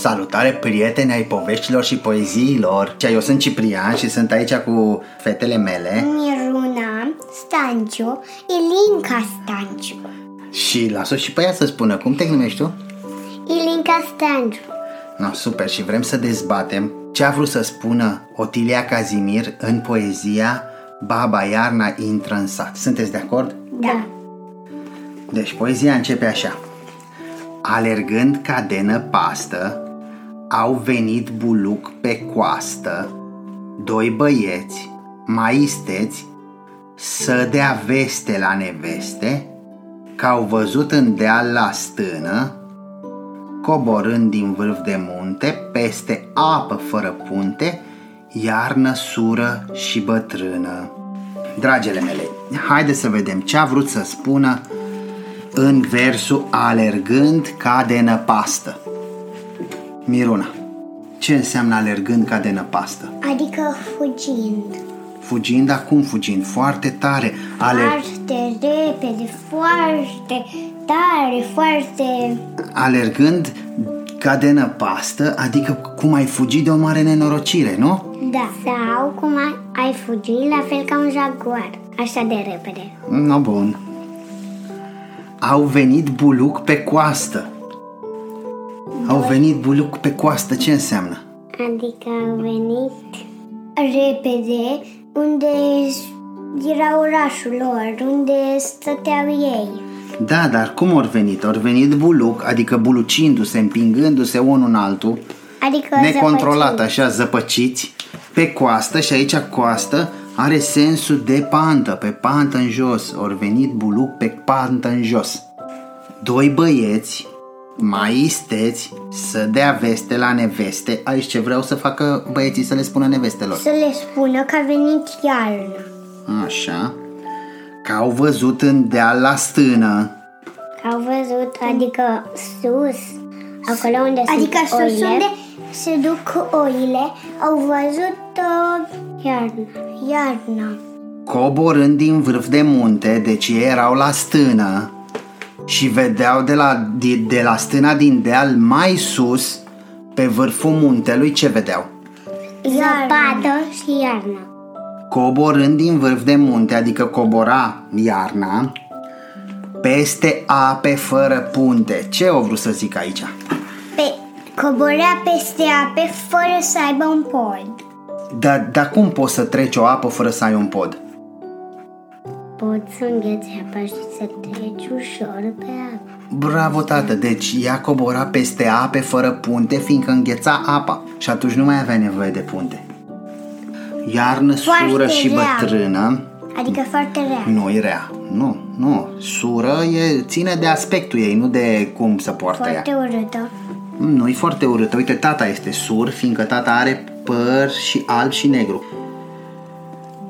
Salutare prieteni ai poveștilor și poeziilor. Eu sunt Ciprian și sunt aici cu fetele mele. Miruna Stanciu, Ilinca Stanciu. Și lasă și pe ea să spună, cum te numești tu? Ilinca Stanciu. No, super, și vrem să dezbatem ce a vrut să spună Otilia Cazimir în poezia Baba Iarna intră în sat. Sunteți de acord? Da. Deci poezia începe așa. Alergând ca de năpastă, au venit buluc pe coastă, doi băieți, mai isteți, să dea veste la neveste, că au văzut în deal la stână, coborând din vârf de munte, peste apă fără punte, iarnă sură și bătrână. Dragele mele, haide să vedem ce a vrut să spună în versul alergând ca de năpastă. Miruna, ce înseamnă alergând ca de năpastă? Adică fugind Fugind, acum fugind, foarte tare. Aler... Foarte repede, foarte tare, foarte... Alergând ca de năpastă, adică cum ai fugit de o mare nenorocire, nu? Da. Sau cum ai, ai fugit la fel ca un jaguar, așa de repede. No, bun. Au venit buluc pe coastă. Au venit buluc pe coastă, ce înseamnă? Adică au venit repede unde era orașul lor, unde stăteau ei. Da, dar cum au venit? Au venit buluc, adică bulucindu-se, împingându-se unul în altul, Adică necontrolat, zăpăciți. așa, zăpăciți, pe coastă și aici coastă are sensul de pantă, pe pantă în jos. Au venit buluc pe pantă în jos. Doi băieți, mai isteți, să dea veste la neveste. Aici ce vreau să facă băieții să le spună nevestelor. Să le spună că a venit iarna. Așa. Că au văzut în deal la stână. Că au văzut, adică sus, acolo unde Adică sunt sus oile, unde se duc oile, au văzut uh, iarna. Iarna. coborând din vârf de munte, deci ei erau la stână și vedeau de la, de, de la stâna din deal mai sus, pe vârful muntelui, ce vedeau? Zăpadă și iarna. Coborând din vârf de munte, adică cobora iarna, peste ape fără punte. Ce au vrut să zic aici? Pe, coborea peste ape fără să aibă un pod. Dar da cum poți să treci o apă fără să ai un pod? Poți să îngheți apa și să treci ușor pe apă. Bravo, tată! Deci ea cobora peste ape fără punte, fiindcă îngheța apa și atunci nu mai avea nevoie de punte. Iarnă Foarte sură și rea. bătrână Adică foarte rea. nu e rea. Nu, nu. Sură e, ține de aspectul ei, nu de cum se poartă ea. Foarte urâtă. Nu e foarte urâtă. Uite, tata este sur, fiindcă tata are păr și alb și negru.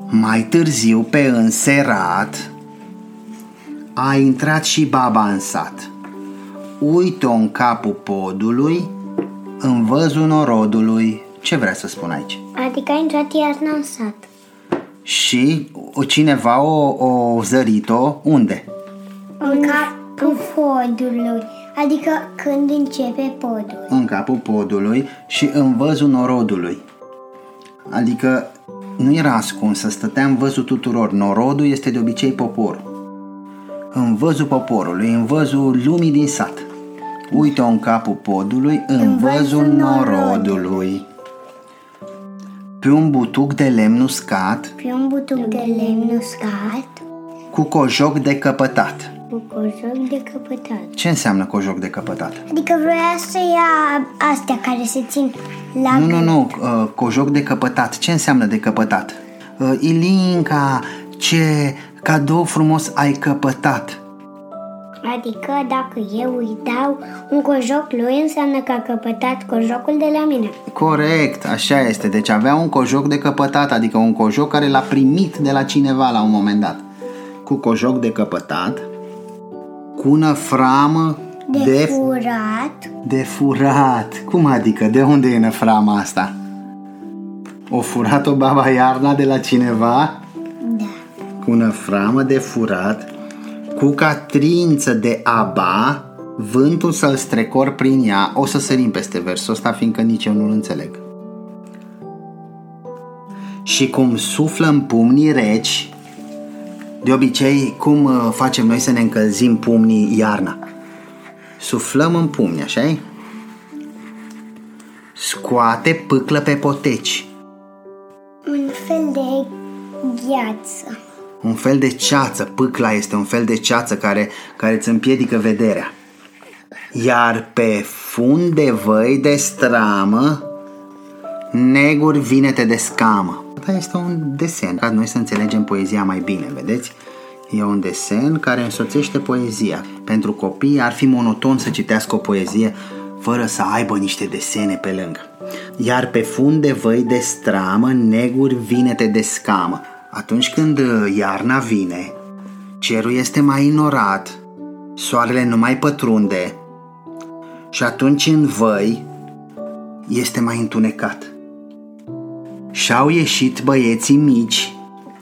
Mai târziu, pe înserat, a intrat și baba în sat. Uite-o în capul podului, în văzul norodului. Ce vrea să spun aici? Adică a intrat iarna în sat. Și o- cineva o, o zărit-o unde? În capul podului. Adică când începe podul. în capul podului și în văzul norodului. Adică nu era ascunsă, stătea în văzul tuturor. Norodul este de obicei poporul. În văzul poporului, în văzul lumii din sat. Uite-o în capul podului, în, În văzul văzul norodului. Pe un butuc de lemn uscat, Pe un butuc de lemn uscat cu cojoc de căpătat. Cu cojoc de căpătat. Ce înseamnă cojoc de căpătat? Adică vrea să ia astea care se țin la Nu, nu, nu, uh, cojoc de căpătat. Ce înseamnă de căpătat? Uh, Ilinca, ce cadou frumos ai căpătat. Adică dacă eu îi dau un cojoc lui, înseamnă că a căpătat cojocul de la mine. Corect, așa este. Deci avea un cojoc de căpătat, adică un cojoc care l-a primit de la cineva la un moment dat. Cu cojoc de căpătat, cu năframă De, de, de furat, de furat. Cum adică? De unde e năframa asta? O furat-o baba Iarna de la cineva? da. cu năframă de furat, cu catrință de aba, vântul să-l strecor prin ea, o să sărim peste versul ăsta, fiindcă nici eu nu-l înțeleg. Și cum suflă în pumnii reci, de obicei, cum uh, facem noi să ne încălzim pumnii iarna? Suflăm în pumni, așa -i? Scoate pâclă pe poteci. Un fel de gheață. Un fel de ceață. Pâcla este un fel de ceață care, care îți împiedică vederea. Iar pe fund de văi de stramă, neguri vinete de scamă. Asta este un desen, ca noi să înțelegem poezia mai bine, vedeți? E un desen care însoțește poezia. Pentru copii ar fi monoton să citească o poezie fără să aibă niște desene pe lângă. Iar pe fund de văi de stramă, neguri vinete de scamă. Atunci când uh, iarna vine, cerul este mai inorat, soarele nu mai pătrunde și atunci în văi este mai întunecat. Și-au ieșit băieții mici,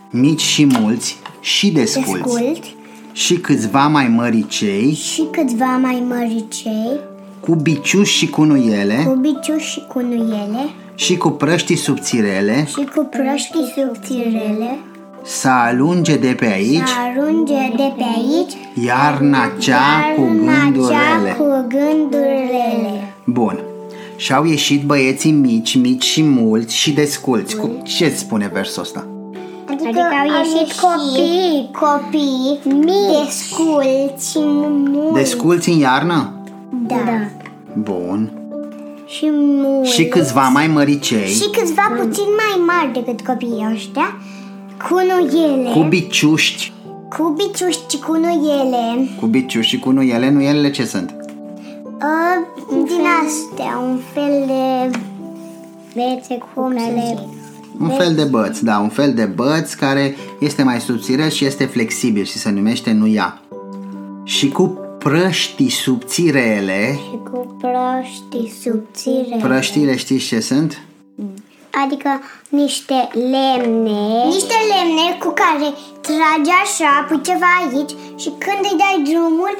mici și mulți, și desculți, Desculți și câțiva mai măricei, și câțiva mai măricei, cu biciuși și cu nuiele, cu biciuși și cu nuiele, și cu prăștii subțirele, și cu prăștii subțirele, să alunge de pe aici să arunge de pe aici iarna cea cu iarna cea gândurile. cu gândurile. Bun. Și-au ieșit băieții mici, mici și mulți și desculți. Cu ce spune versul ăsta? Adică, adică au ieșit copii, copii mici, desculți și mulți. Desculți în iarnă? Da. da. Bun. Și mulți. Și câțiva mai măricei, Și câțiva puțin mai mari decât copiii ăștia, cu nuiele, cu biciuști, cu biciuși și cu nuiele, cu biciuși și cu nuiele. Nuielele ce sunt? Uh, din astea, un fel de bețe cu umele. Un fel de băț, da, un fel de băț care este mai subțire și este flexibil și se numește nuia. Și cu prăștii subțirele, Și cu prăștii subțire. prăștile știți ce sunt? Adică niște lemne Niște lemne cu care tragi așa, pui ceva aici Și când îi dai drumul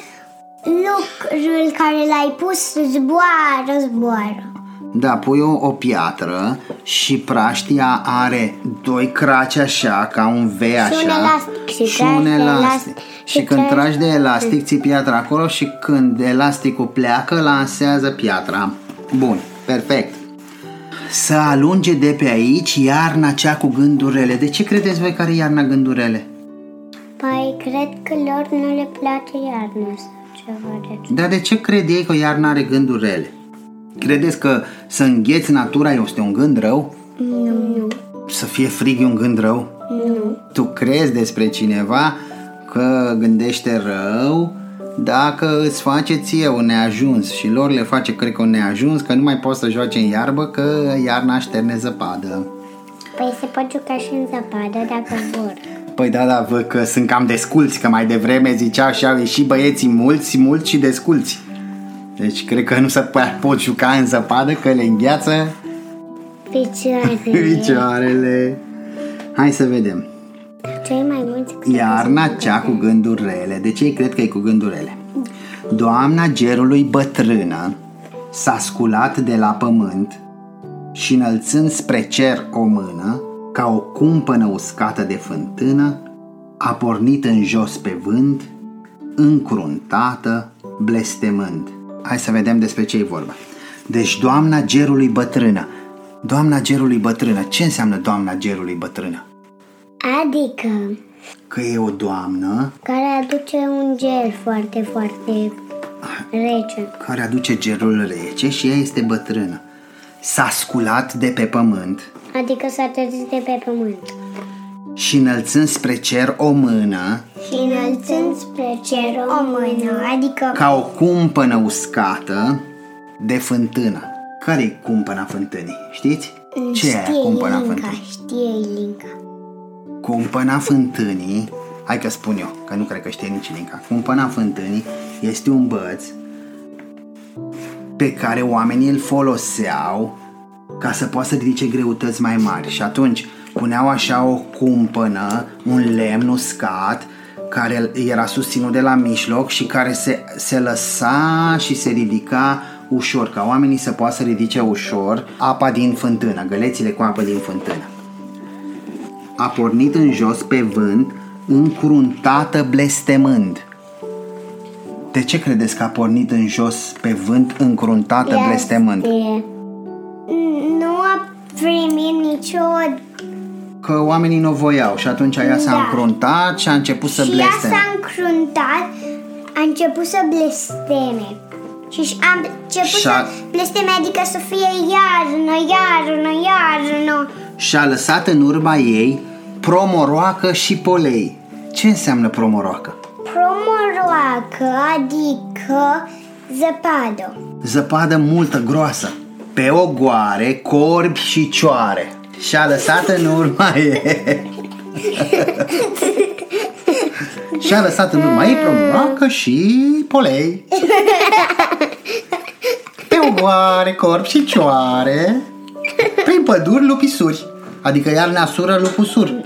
Lucrul care l-ai pus zboară, zboară Da, pui o, o piatră și praștia are doi craci așa, ca un V așa. un elastic și și tragi un de elastic. elastic. Și Și când tragi- tragi de elastic, ții piatra acolo și când elasticul pleacă, lansează piatra. Bun, perfect. Să alunge de pe aici iarna cea cu gândurile. De ce credeți voi care e iarna gândurile? Păi cred că lor nu le place iarna sau ceva de genul. Dar de ce crede ei că iarna are gânduri rele? Credeți că să îngheți natura este un gând rău? Nu, nu, Să fie frig e un gând rău? nu Tu crezi despre cineva că gândește rău dacă îți face ție un neajuns și lor le face, cred că un neajuns, că nu mai poți să joace în iarbă, că iarna șterne zăpadă. Păi se pot juca și în zăpadă dacă vor Păi da, da, văd că sunt cam desculți, că mai devreme ziceau și au ieșit băieții mulți, mulți și desculți. Deci cred că nu se po- pot juca în zăpadă, că le îngheață Picioarele picioarele. Hai să vedem. Cei mai mulți Iarna cea cu gânduri rele. De ce îi cred că e cu gânduri rele? Doamna gerului bătrână s-a sculat de la pământ și înălțând spre cer o mână, ca o cumpănă uscată de fântână, a pornit în jos pe vânt, încruntată, blestemând. Hai să vedem despre ce e vorba. Deci doamna gerului bătrână. Doamna gerului bătrână. Ce înseamnă doamna gerului bătrână? Adică Că e o doamnă care aduce un gel foarte, foarte rece. care aduce gerul rece și ea este bătrână. S-a sculat de pe pământ Adică s-a trezit de pe pământ. și înălțând spre cer o mână, Și înălțând spre cer o mână, adică ca o cumpănă uscată de fântână. Care e cumpăna fântânii? Știți? Ce e aia știe cumpăna Ilinca, fântânii? știe Ilinca. Cumpăna fântânii, hai că spun eu, că nu cred că știe nici Linca. Cumpăna fântânii este un băț pe care oamenii îl foloseau ca să poată să ridice greutăți mai mari. Și atunci puneau așa o cumpănă, un lemn uscat, care era susținut de la mijloc și care se, se lăsa și se ridica ușor, ca oamenii să poată să ridice ușor apa din fântână, gălețile cu apă din fântână. A pornit în jos pe vânt, încruntată blestemând. De ce credeți că a pornit în jos pe vânt, încruntată Este- blestemând? Nu a primit nicio... Că oamenii nu voiau și atunci ea s-a Da. încruntat și a început să și ea blesteme. s-a încruntat, a început să blesteme. Și a început Și-a- să blesteme, adică să fie iarnă, iarnă, iarnă. și a lăsat în urma ei promoroacă și polei. Ce înseamnă promoroacă? Promoroacă, adică zăpadă. Zăpadă multă, groasă. Pe ogoare, corbi și cioare. Și a lăsat în urma ei. și a lăsat în urma ei promoroacă și polei. Pe ogoare, corb și cioare. Prin păduri, lupisuri. Adică iarna sură, lupusuri.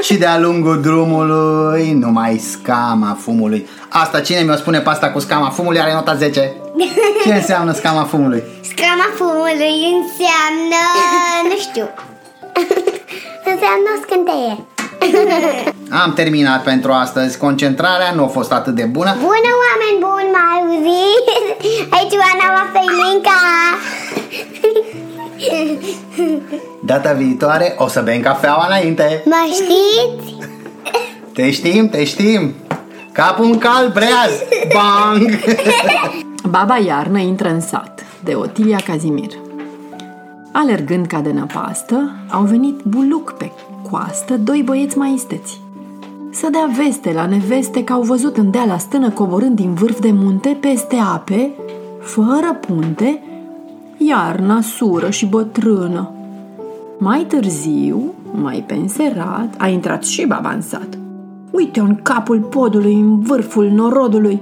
Și de-a lungul drumului numai scama fumului Asta cine mi-o spune pe asta cu scama fumului are nota 10 Ce înseamnă scama fumului? Scama fumului înseamnă, nu știu, înseamnă o scânteie. Am terminat pentru astăzi Concentrarea nu a fost atât de bună Bună, oameni buni, m-ai auzit? Aici Oana Vafăilinca. Data viitoare o să bem cafeaua înainte Mă știți? Te știm, te știm Capul în cal, breaz Bang Baba Iarnă intră în sat, de Otilia Cazimir. Alergând ca de năpastă, au venit buluc pe coastă doi băieți mai isteți. Să dea veste la neveste că au văzut în deala stână coborând din vârf de munte peste ape, fără punte, iarna sură și bătrână. Mai târziu, mai pe înserat, a intrat și baba în sat. Uite în capul podului, în vârful norodului,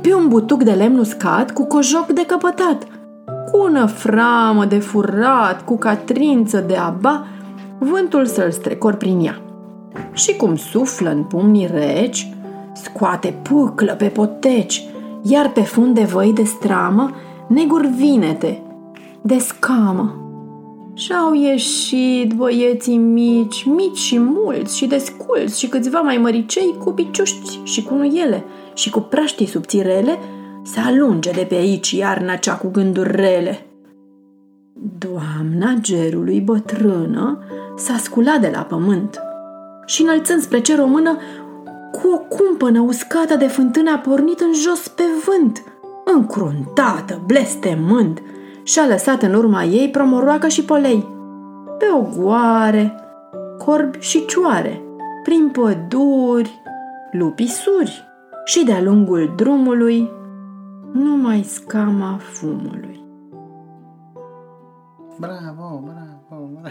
pe un butuc de lemn uscat cu cojoc de căpătat, cu o năframă de furat, cu catrință de aba, vântul să-l strecor prin ea. Și cum suflă în pumnii reci, scoate pâclă pe poteci, iar pe fund de văi de stramă, neguri vinete, de scamă. Și-au ieșit băieții mici, mici și mulți și desculți și câțiva mai măricei cu piciuști și cu nuiele și cu praștii subțirele să alunge de pe aici iarna cea cu gânduri rele. Doamna gerului bătrână s-a sculat de la pământ și înălțând spre cer o mână, cu o cumpănă uscată de fântână a pornit în jos pe vânt, încruntată, blestemând, și-a lăsat în urma ei promoroacă și polei, pe ogoare, corbi și cioare, prin păduri, lupisuri și de-a lungul drumului, numai scama fumului. Bravo, bravo, bravo